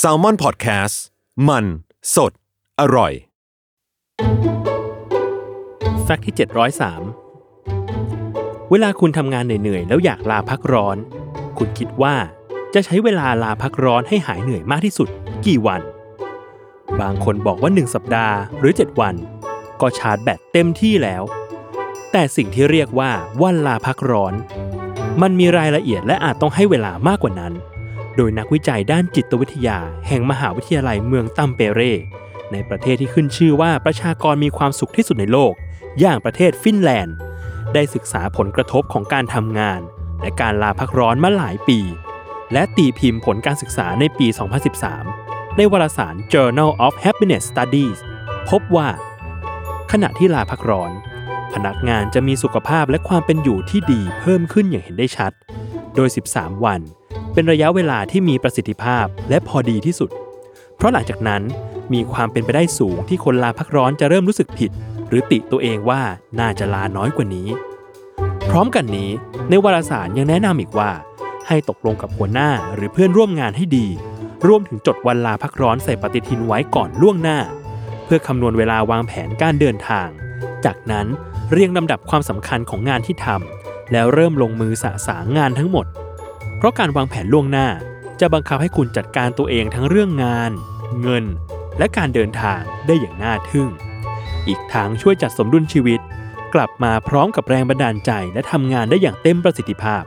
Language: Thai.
s a l ม o n PODCAST มัน สด อร่อย แฟกต์ที่ 703 เวลาคุณทำงานเหนื่อยๆ แล้วอยากลาพักร้อน คุณคิดว่าจะใช้เวลาลาพักร้อนให้หายเหนื่อยมากที่สุด กี่วัน บางคนบอกว่า 1 สัปดาห์หรือ 7 วัน ก็ชาร์จแบตเต็มที่แล้ว แต่สิ่งที่เรียกว่าวันลาพักร้อน มันมีรายละเอียดและอาจต้องให้เวลามากกว่านั้น โดยนักวิจัยด้านจิตวิทยา แห่งมหาวิทยาลัยเมืองตัมเปเร ในประเทศที่ขึ้นชื่อว่าประชากรมีความสุขที่สุดในโลก อย่างประเทศฟินแลนด์ ได้ศึกษาผลกระทบของการทำงาน และการลาพักร้อนมาหลายปี และตีพิมพ์ผลการศึกษาในปี 2013 ในวารสาร Journal of Happiness Studies พบว่า ขณะที่ลาพักร้อน พนักงานจะมีสุขภาพและความเป็นอยู่ที่ดีเพิ่มขึ้นอย่างเห็นได้ชัด โดย 13 วัน เป็นระยะเวลาที่มีประสิทธิภาพและพอดีที่สุด เพราะหลังจากนั้นมีความเป็นไปได้สูงที่คนลาพักร้อนจะเริ่มรู้สึกผิด หรือติตัวเองว่าน่าจะลาน้อยกว่านี้ พร้อมกันนี้ในวารสารยังแนะนำอีกว่า ให้ตกลงกับหัวหน้าหรือเพื่อนร่วมงานให้ดีรวมถึงจดวันลาพักร้อนใส่ปฏิทินไว้ก่อนล่วงหน้า เพื่อคำนวณเวลาวางแผนการเดินทาง จากนั้นเรียงลำดับความสำคัญของงานที่ทำแล้วเริ่มลงมือสะสางงานทั้งหมด เพราะการวางแผนล่วงหน้าจะบังคับให้คุณจัดการตัวเองทั้งเรื่องงาน เงิน และการเดินทางได้อย่างน่าทึ่ง อีกทางช่วยจัดสมดุลชีวิต กลับมาพร้อมกับแรงบันดาลใจและทำงานได้อย่างเต็มประสิทธิภาพ